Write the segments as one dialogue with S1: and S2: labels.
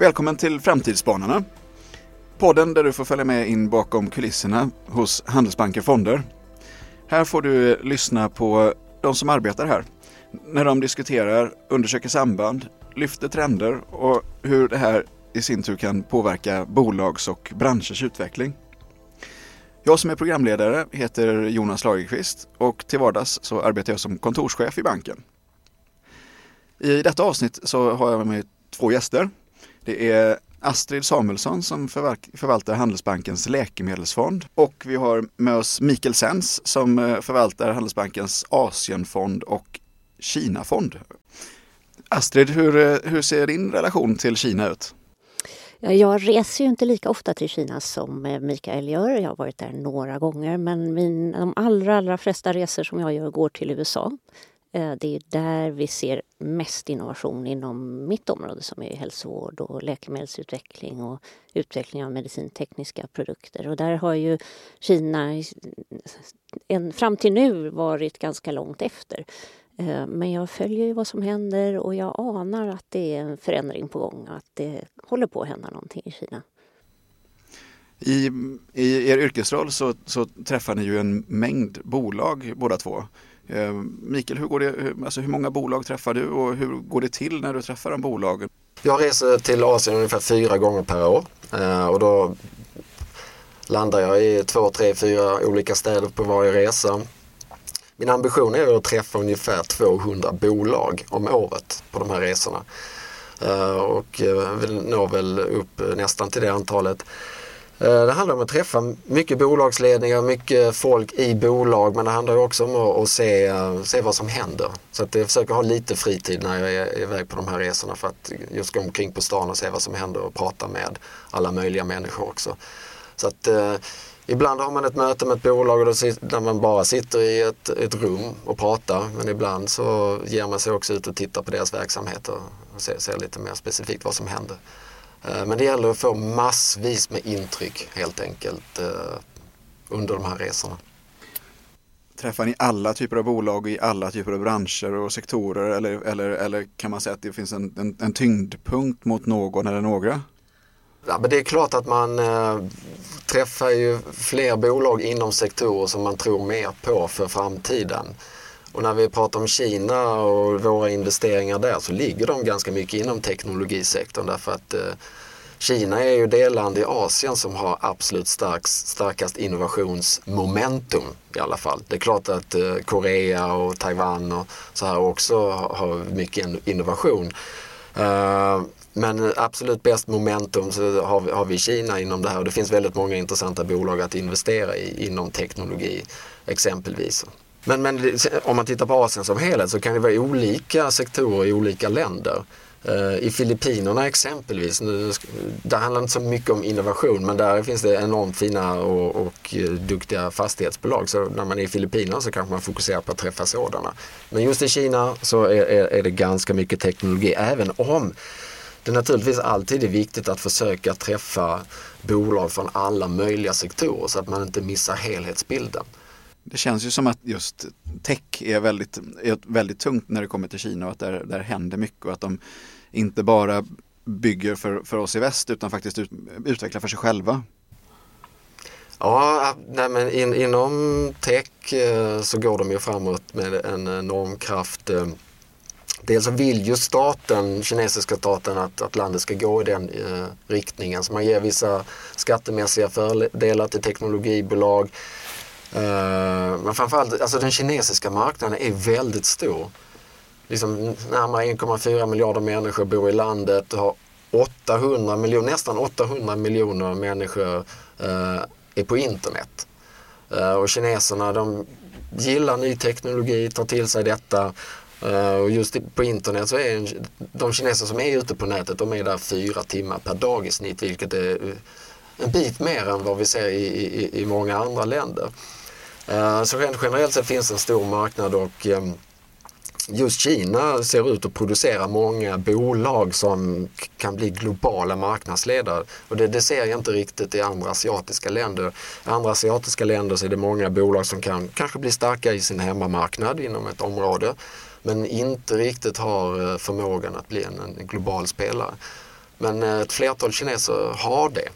S1: Välkommen till Framtidsspanarna. Podden där du får följa med in bakom kulisserna hos Handelsbanken Fonder. Här får du lyssna på de som arbetar här. När de diskuterar, undersöker samband, lyfter trender och hur det här i sin tur kan påverka bolags och branschers utveckling. Jag som är programledare heter Jonas Lagerqvist och till vardags så arbetar jag som kontorschef i banken. I detta avsnitt så har jag med mig två gäster. Det är Astrid Samuelsson som förvaltar Handelsbankens läkemedelsfond och vi har med oss Mikael Sens som eh, förvaltar Handelsbankens Asienfond och Kinafond. Astrid, hur, eh, hur ser din relation till Kina ut?
S2: Jag reser ju inte lika ofta till Kina som eh, Mikael gör. Jag har varit där några gånger men min, de allra, allra flesta resor som jag gör går till USA. Eh, det är där vi ser mest innovation inom mitt område som är hälsovård och läkemedelsutveckling och utveckling av medicintekniska produkter. Och där har ju Kina en, fram till nu varit ganska långt efter. Eh, men jag följer ju vad som händer och jag anar att det är en förändring på gång, att det håller på att hända någonting i Kina.
S1: I, i er yrkesroll så, så träffar ni ju en mängd bolag båda två. Eh, Mikael, hur, går det, alltså hur många bolag träffar du och hur går det till när du träffar de bolagen?
S3: Jag reser till Asien ungefär fyra gånger per år eh, och då landar jag i två, tre, fyra olika städer på varje resa. Min ambition är att träffa ungefär 200 bolag om året på de här resorna. Eh, och vill når väl upp nästan till det antalet. Eh, det handlar om att träffa mycket bolagsledningar, mycket folk i bolag men det handlar också om att, se, eh, se vad som händer. Så att jag försöker ha lite fritid när jag är iväg på de här resorna för att just gå omkring på stan och se vad som händer och prata med alla möjliga människor också. Så att eh, ibland har man ett möte med ett bolag och då, där man bara sitter i ett, ett rum och pratar men ibland så ger man sig också ut och tittar på deras verksamheter och ser, ser lite mer specifikt vad som händer. Eh, men det gäller att få massvis med intryck helt enkelt eh, under de här resorna.
S1: Träffar ni alla typer av bolag i alla typer av branscher och sektorer eller, eller, eller kan man säga att det finns en, en, en tyngdpunkt mot någon eller några?
S3: Ja, men det är klart att man eh, träffar ju fler bolag inom sektorer som man tror mer på för framtiden. Och när vi pratar om Kina och våra investeringar där så ligger de ganska mycket inom teknologisektorn därför att eh, Kina är ju det land i Asien som har absolut starkst, starkast innovationsmomentum i alla fall. Det är klart att eh, Korea och Taiwan och så här också har mycket innovation. Eh, men absolut bäst momentum så har vi, har vi Kina inom det här och det finns väldigt många intressanta bolag att investera i inom teknologi exempelvis. Men, men om man tittar på Asien som helhet så kan det vara olika sektorer i olika länder. Eh, I Filippinerna exempelvis, där handlar det inte så mycket om innovation men där finns det enormt fina och, och eh, duktiga fastighetsbolag. Så när man är i Filippinerna så kanske man fokuserar på att träffa sådana. Men just i Kina så är, är, är det ganska mycket teknologi även om det naturligtvis alltid är viktigt att försöka träffa bolag från alla möjliga sektorer så att man inte missar helhetsbilden.
S1: Det känns ju som att just tech är väldigt, är väldigt tungt när det kommer till Kina och att där, där händer mycket och att de inte bara bygger för, för oss i väst utan faktiskt ut, utvecklar för sig själva.
S3: Ja, nej men in, inom tech eh, så går de ju framåt med en enorm kraft. Eh, dels så vill ju staten, kinesiska staten, att, att landet ska gå i den eh, riktningen. Så man ger vissa skattemässiga fördelar till teknologibolag. Eh, men framförallt, alltså den kinesiska marknaden är väldigt stor. Liksom närmare 1,4 miljarder människor bor i landet och har 800 miljoner, nästan 800 miljoner människor eh, är på internet. Eh, och kineserna de gillar ny teknologi, tar till sig detta. och just på internet så är de kineser som är ute på nätet, de är där fyra timmar per dag i snitt, vilket är en bit mer än vad vi ser i, i, i många andra länder. Eh, så rent generellt sett finns det en stor marknad och ehm, just Kina ser ut att producera många bolag som kan bli globala marknadsledare. Och det, det, ser jag inte riktigt i andra asiatiska länder. I andra asiatiska länder så är det många bolag som kan kanske bli starka i sin hemmamarknad inom ett område men inte riktigt har eh, förmågan att bli en, en global spelare. Men eh, ett flertal kineser har det.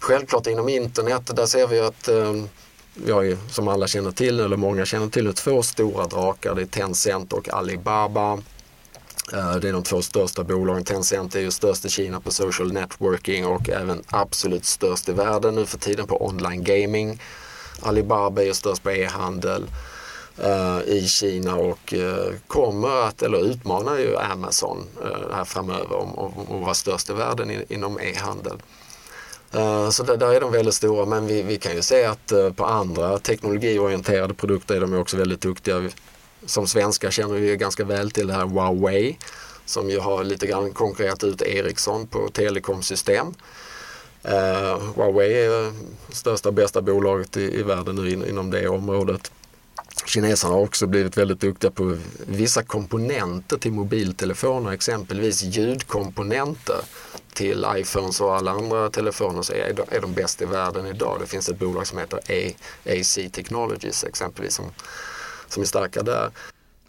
S3: Självklart inom internet, där ser vi att ehm, vi har ju som alla känner till, eller många känner till, två stora drakar. Det är Tencent och Alibaba. Eh, det är de två största bolagen. Tencent är ju störst i Kina på social networking och även absolut störst i världen nu för tiden på online gaming. Alibaba är ju störst på e-handel eh, i Kina och eh, kommer att, eller utmanar ju Amazon här framöver om att vara störst i världen inom e-handel. Eh, så där, där är de väldigt stora men vi, vi kan ju se att eh, på andra teknologiorienterade produkter är de också väldigt duktiga. Som svenskar känner vi ganska väl till det här Huawei som ju har lite grann konkurrerat ut Ericsson på telekomsystem. Uh, Huawei är största och bästa bolaget i, i världen nu in, inom det området. Kineserna har också blivit väldigt duktiga på vissa komponenter till mobiltelefoner, exempelvis ljudkomponenter till iPhones och alla andra telefoner så är de, är de bäst i världen idag. Det finns ett bolag som heter AC Technologies exempelvis som, som är starka där.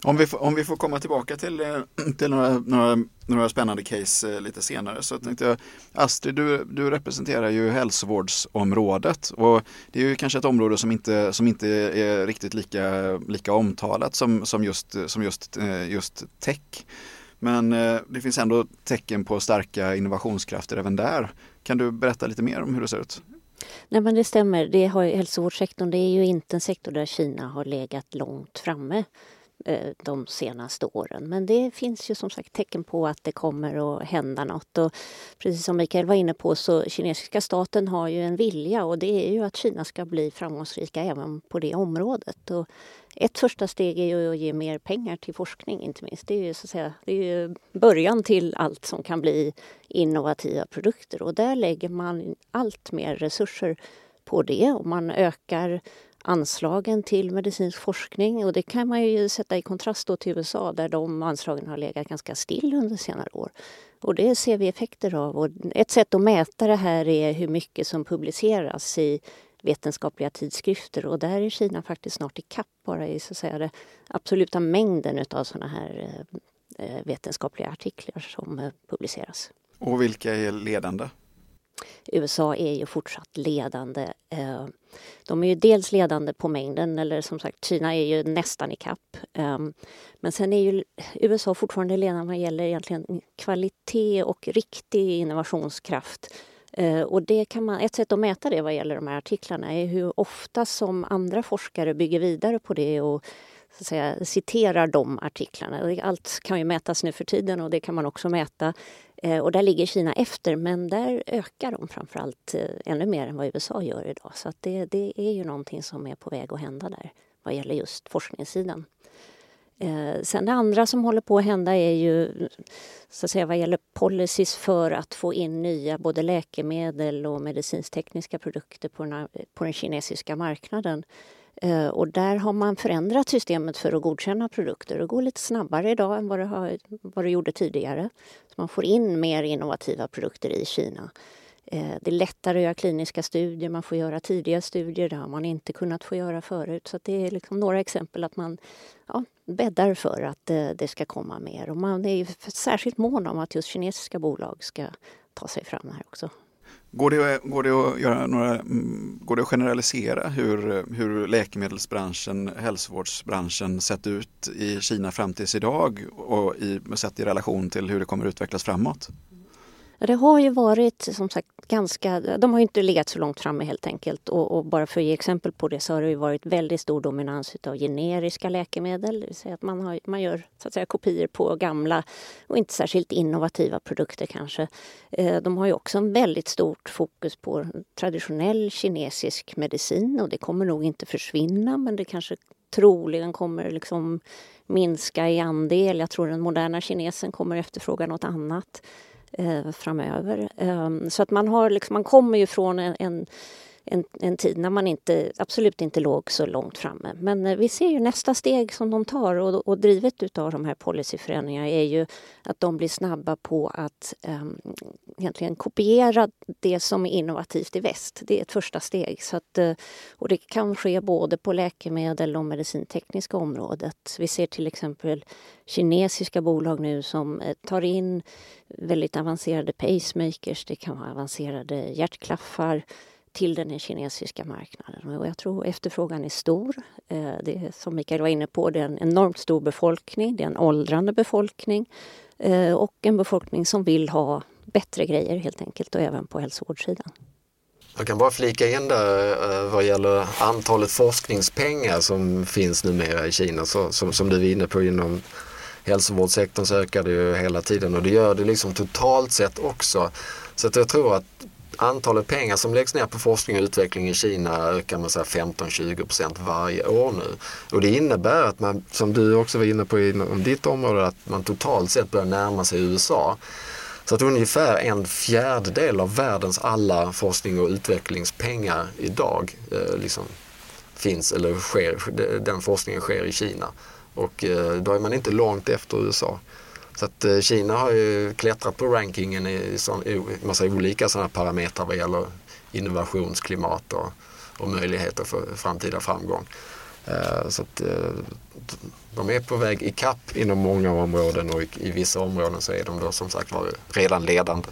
S1: Om vi, får, om vi får komma tillbaka till, eh, till några, några, några spännande case eh, lite senare så tänkte jag Astrid, du, du representerar ju hälsovårdsområdet och det är ju kanske ett område som inte, som inte är riktigt lika, lika omtalat som, som, just, som just, eh, just tech. Men det finns ändå tecken på starka innovationskrafter även där. Kan du berätta lite mer om hur det ser ut?
S2: Nej men det stämmer, det har, hälsovårdssektorn det är ju inte en sektor där Kina har legat långt framme. Eh, de senaste åren. Men det finns ju som sagt tecken på att det kommer att hända något. Och precis som Mikael var inne på så kinesiska staten har ju en vilja och det är ju att Kina ska bli framgångsrika även på det området. Och ett första steg är ju att ge mer pengar till forskning inte minst. Det är ju, så att säga, det är ju början till allt som kan bli innovativa produkter och där lägger man allt mer resurser på det och man ökar anslagen till medicinsk forskning och det kan man ju sätta i kontrast då till USA där de anslagen har legat ganska still under senare år. Och det ser vi effekter av. Och ett sätt att mäta det här är hur mycket som publiceras i vetenskapliga tidskrifter och där är Kina faktiskt snart i kapp bara i så att säga, den absoluta mängden av sådana här eh, eh, vetenskapliga artiklar som eh, publiceras.
S1: Och vilka är ledande?
S2: USA är ju fortsatt ledande. Eh, de är ju dels ledande på mängden, eller som sagt Kina är ju nästan i kapp. Eh, men sen är ju USA fortfarande ledande vad gäller egentligen kvalitet och riktig innovationskraft. Eh, och det kan man, ett sätt att mäta det vad gäller de här artiklarna är hur ofta som andra forskare bygger vidare på det och så att säga, citerar de artiklarna. Allt kan ju mätas nu för tiden och det kan man också mäta eh, och där ligger Kina efter, men där ökar de framförallt eh, ännu mer än vad USA gör idag. Så att det, det är ju någonting som är på väg att hända där vad gäller just forskningssidan. Eh, sen det andra som håller på att hända är ju så att säga, vad gäller policies för att få in nya både läkemedel och medicinstekniska produkter på den, på den kinesiska marknaden. Eh, och där har man förändrat systemet för att godkänna produkter. Det går lite snabbare idag än vad det, har, vad det gjorde tidigare. Så man får in mer innovativa produkter i Kina. Eh, det är lättare att göra kliniska studier, man får göra tidiga studier. Det har man inte kunnat få göra förut. Så det är liksom några exempel att man ja, bäddar för att eh, det ska komma mer. Och man är särskilt mån om att just kinesiska bolag ska ta sig fram här också.
S1: Går det, går det, att, göra några, mm, går det att generalisera hur, hur läkemedelsbranschen, hälsovårdsbranschen sett ut i Kina fram tills idag och i, sett i relation till hur det kommer utvecklas framåt?
S2: Det har ju varit som sagt ganska, de har inte legat så långt framme helt enkelt och, och, bara för att ge exempel på det så har det ju varit väldigt stor dominans av generiska läkemedel, det vill säga att man, har, man gör så att säga kopior på gamla och inte särskilt innovativa produkter kanske. Eh, de har ju också en väldigt stort fokus på traditionell kinesisk medicin och det kommer nog inte försvinna men det kanske troligen kommer liksom minska i andel. Jag tror den moderna kinesen kommer efterfråga något annat Eh, framöver. Ehm, så att man, har liksom, man kommer ju från en, en, en, en tid när man inte, absolut inte låg så långt framme. Men eh, vi ser ju nästa steg som de tar och, och drivet utav de här policyförändringarna är ju att de blir snabba på att um, egentligen kopiera det som är innovativt i väst. Det är ett första steg. Så att, eh, och det kan ske både på läkemedel och medicintekniska området. Vi ser till exempel kinesiska bolag nu som eh, tar in väldigt avancerade pacemakers, det kan vara avancerade hjärtklaffar till den kinesiska marknaden. Och jag tror efterfrågan är stor. Eh, det är, som Mikael var inne på, det är en enormt stor befolkning, det är en åldrande befolkning eh, och en befolkning som vill ha bättre grejer helt enkelt och även på hälsovårdssidan.
S3: Jag kan bara flika in där eh, vad gäller antalet forskningspengar som finns numera i Kina. Så, som, som du är inne på inom hälsovårdssektorn så ökar det ju hela tiden och det gör det liksom totalt sett också. Så att jag tror att antalet pengar som läggs ner på forskning och utveckling i Kina ökar med 15-20% varje år nu. Och det innebär att man, som du också var inne på inom ditt område, att man totalt sett börjar närma sig USA. Så att ungefär en fjärdedel av världens alla forskning och utvecklingspengar idag eh, liksom finns eller sker, den forskningen sker i Kina. Och eh, då är man inte långt efter USA. Så att eh, Kina har ju klättrat på rankingen i, sån, i massa olika sådana parametrar vad gäller innovationsklimat och, och möjligheter för framtida framgång. Eh, så att eh, de är på väg i kapp inom många områden och i vissa områden så är de då som sagt var redan ledande.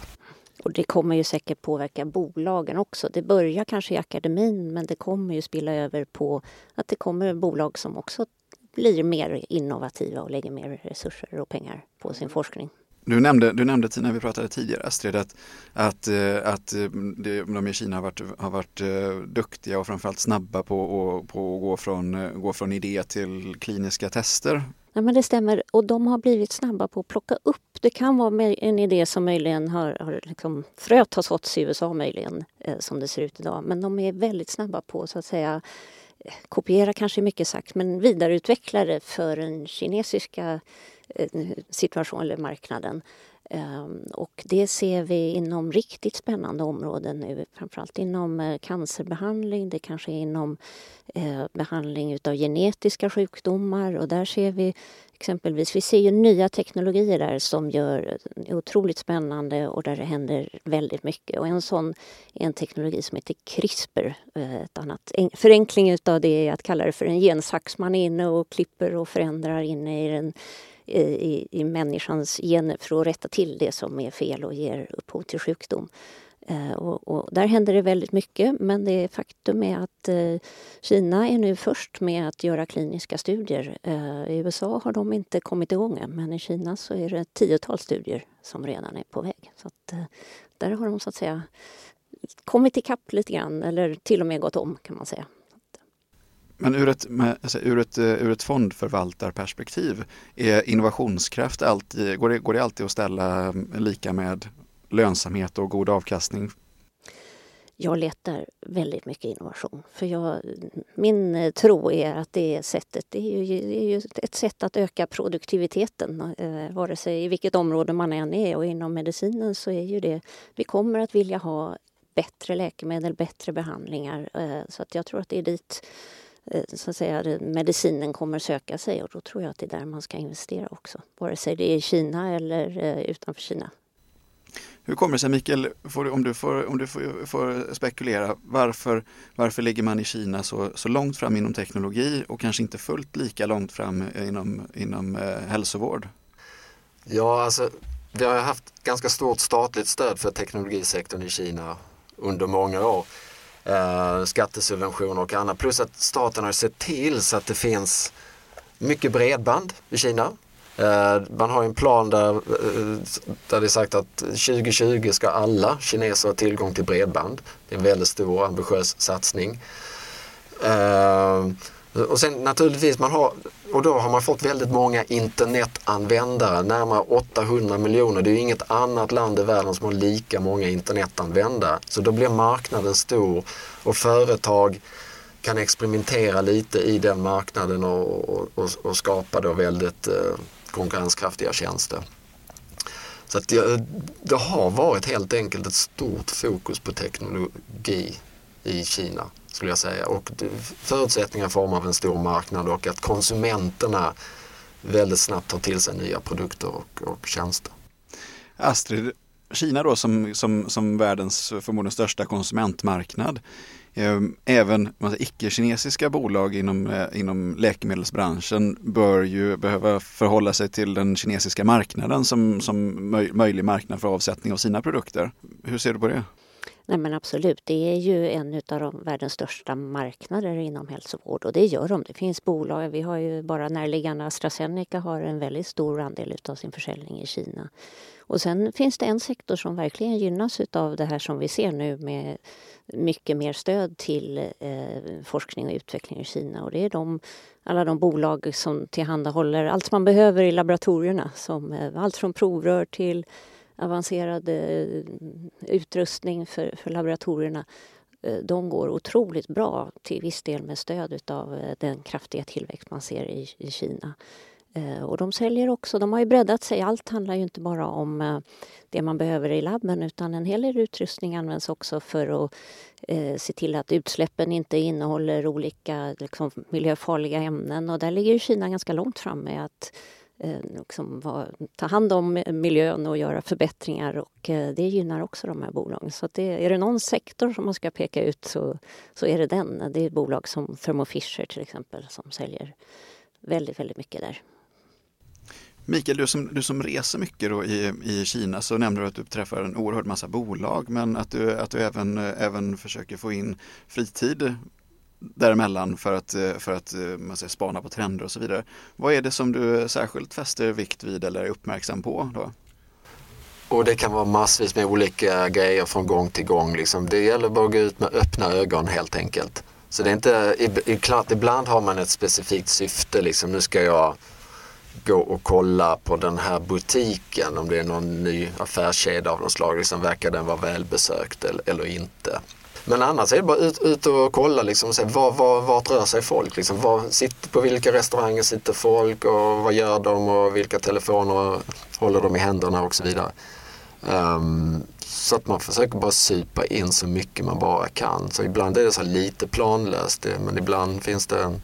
S2: Och det kommer ju säkert påverka bolagen också. Det börjar kanske i akademin men det kommer ju spilla över på att det kommer bolag som också blir mer innovativa och lägger mer resurser och pengar på sin forskning.
S1: Du nämnde, du nämnde när vi pratade tidigare Astrid att, att, eh, att eh, de i Kina har varit, har varit eh, duktiga och framförallt snabba på, på att gå från, gå från idé till kliniska tester.
S2: Ja, men det stämmer och de har blivit snabba på att plocka upp. Det kan vara en idé som möjligen har, har liksom, fröet har såtts i USA möjligen som det ser ut idag men de är väldigt snabba på så att säga kopiera kanske är mycket sagt, men vidareutveckla det för den kinesiska eh, situationen eller marknaden. Ehm, och det ser vi inom riktigt spännande områden nu, framförallt inom eh, cancerbehandling, det kanske är inom eh, behandling utav genetiska sjukdomar och där ser vi exempelvis, vi ser ju nya teknologier där som gör eh, otroligt spännande och där det händer väldigt mycket. Och en sån är en teknologi som heter CRISPR. Ett annat förenkling utav det är att kalla det för en gensax. Man är inne och klipper och förändrar inne i den i, i människans gener för att rätta till det som är fel och ger upphov till sjukdom. Eh, och, och, där händer det väldigt mycket men det faktum är att eh, Kina är nu först med att göra kliniska studier. Eh, I USA har de inte kommit igång än men i Kina så är det ett tiotal studier som redan är på väg. Så att, eh, där har de så att säga kommit ikapp lite grann eller till och med gått om kan man säga.
S1: Men ur ett, alltså, ur ett, eh, ur ett fondförvaltarperspektiv, är innovationskraft alltid, går, det, går det alltid att ställa mm, lika med lönsamhet och god avkastning?
S2: Jag letar väldigt mycket innovation. För jag, min eh, tro är att det är sättet, det är ju, det är ju ett sätt att öka produktiviteten eh, vare sig i vilket område man än är och inom medicinen så är ju det, vi kommer att vilja ha bättre läkemedel, bättre behandlingar. Eh, så att jag tror att det är dit så att säga, medicinen kommer söka sig och då tror jag att det är där man ska investera också. Vare sig det är i Kina eller eh, utanför Kina.
S1: Hur kommer det sig Mikael, om du, får, om du får, får, spekulera, varför, varför ligger man i Kina så, så långt fram inom teknologi och kanske inte fullt lika långt fram inom, inom eh, hälsovård?
S3: Ja, alltså vi har haft ganska stort statligt stöd för teknologisektorn i Kina under många år. Eh, skattesubventioner och annat. Plus att staten har sett till så att det finns mycket bredband i Kina. Eh, man har en plan där, eh, där det är sagt att 2020 ska alla kineser ha tillgång till bredband. Det är en väldigt stor och ambitiös satsning. Eh, och sen naturligtvis, man har, och då har man fått väldigt många internetanvändare, närmare 800 miljoner. Det är ju inget annat land i världen som har lika många internetanvändare. Så då blir marknaden stor och företag kan experimentera lite i den marknaden och, och, och skapa då väldigt eh, konkurrenskraftiga tjänster. Så att det, det, har varit helt enkelt ett stort fokus på teknologi i Kina skulle jag säga. Och förutsättningar i form av en stor marknad och att konsumenterna väldigt snabbt tar till sig nya produkter och, och tjänster.
S1: Astrid, Kina då som, som, som världens förmodligen största konsumentmarknad. Ehm, även icke-kinesiska bolag inom, eh, inom läkemedelsbranschen bör ju behöva förhålla sig till den kinesiska marknaden som, som möjlig marknad för avsättning av sina produkter. Hur ser du på det?
S2: Nej men absolut, det är ju en av de världens största marknader inom hälsovård och det gör de. Det finns bolag, vi har ju bara närliggande AstraZeneca har en väldigt stor andel av sin försäljning i Kina. Och sen finns det en sektor som verkligen gynnas av det här som vi ser nu med mycket mer stöd till eh, forskning och utveckling i Kina och det är de, alla de bolag som tillhandahåller allt man behöver i laboratorierna som eh, allt från provrör till avancerad eh, utrustning för, för laboratorierna eh, de går otroligt bra till viss del med stöd av eh, den kraftiga tillväxt man ser i, i Kina. Och de säljer också, de har ju breddat sig. Allt handlar ju inte bara om det man behöver i labben utan en hel del utrustning används också för att eh, se till att utsläppen inte innehåller olika liksom, miljöfarliga ämnen och där ligger Kina ganska långt fram med att Eh, liksom ta hand om miljön och göra förbättringar och eh, det gynnar också de här bolagen. Så det, är det någon sektor som man ska peka ut så, så är det den. Det är bolag som Thermo Fisher till exempel som säljer väldigt, väldigt mycket där.
S1: Mikael, du som, du som reser mycket då i, i Kina så nämnde du att du träffar en oerhörd massa bolag men att du, att du även, även försöker få in fritid däremellan för att, eh, för att eh, man säger, spana på trender och så vidare. Vad är det som du särskilt fäster vikt vid eller är uppmärksam på då?
S3: Och det kan vara massvis med olika grejer från gång till gång. Liksom. Det gäller bara att gå ut med öppna ögon helt enkelt. Så det är inte, klart, ibland har man ett specifikt syfte. Liksom, nu ska jag gå och kolla på den här butiken om det är någon ny affärskedja av något slag. Liksom, verkar den vara välbesökt eller, eller inte? Men annars är det bara ut, ut och kolla liksom, och se var, var, vart rör sig folk. Liksom, var, sitter, på vilka restauranger sitter folk och vad gör de och vilka telefoner håller de i händerna och så vidare. Um, så att man försöker bara supa in så mycket man bara kan. Så ibland är det så lite planlöst men ibland finns det en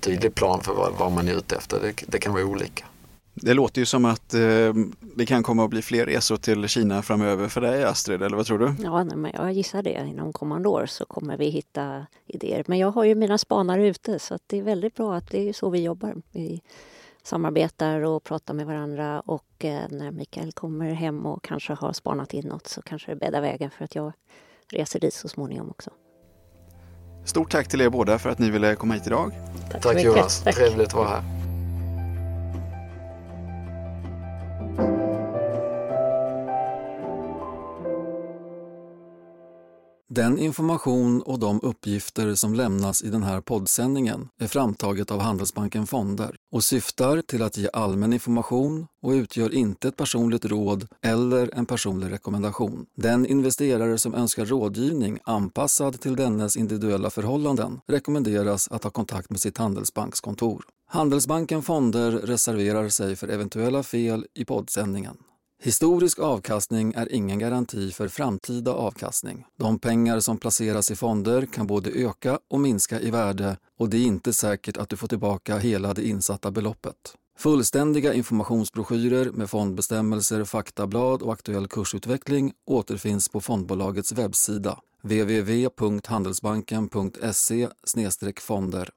S3: tydlig plan för vad, vad man är ute efter. Det, det kan vara olika.
S1: Det låter ju som att eh, det kan komma att bli fler resor till Kina framöver för dig Astrid, eller vad tror du?
S2: Ja, nej, men jag gissar det. Inom kommande år så kommer vi hitta idéer. Men jag har ju mina spanare ute så det är väldigt bra att det är så vi jobbar. Vi samarbetar och pratar med varandra och eh, när Mikael kommer hem och kanske har spanat in något så kanske det bäddar vägen för att jag reser dit så småningom också.
S1: Stort tack till er båda för att ni ville komma hit idag.
S3: Tack, tack Jonas, trevligt att vara här.
S4: Den information och de uppgifter som lämnas i den här poddsändningen är framtaget av Handelsbanken Fonder och syftar till att ge allmän information och utgör inte ett personligt råd eller en personlig rekommendation. Den investerare som önskar rådgivning anpassad till dennes individuella förhållanden rekommenderas att ha kontakt med sitt Handelsbankskontor. Handelsbanken Fonder reserverar sig för eventuella fel i poddsändningen. Historisk avkastning är ingen garanti för framtida avkastning. De pengar som placeras i fonder kan både öka och minska i värde och det är inte säkert att du får tillbaka hela det insatta beloppet. Fullständiga informationsbroschyrer med fondbestämmelser, faktablad och aktuell kursutveckling återfinns på fondbolagets webbsida www.handelsbanken.se fonder.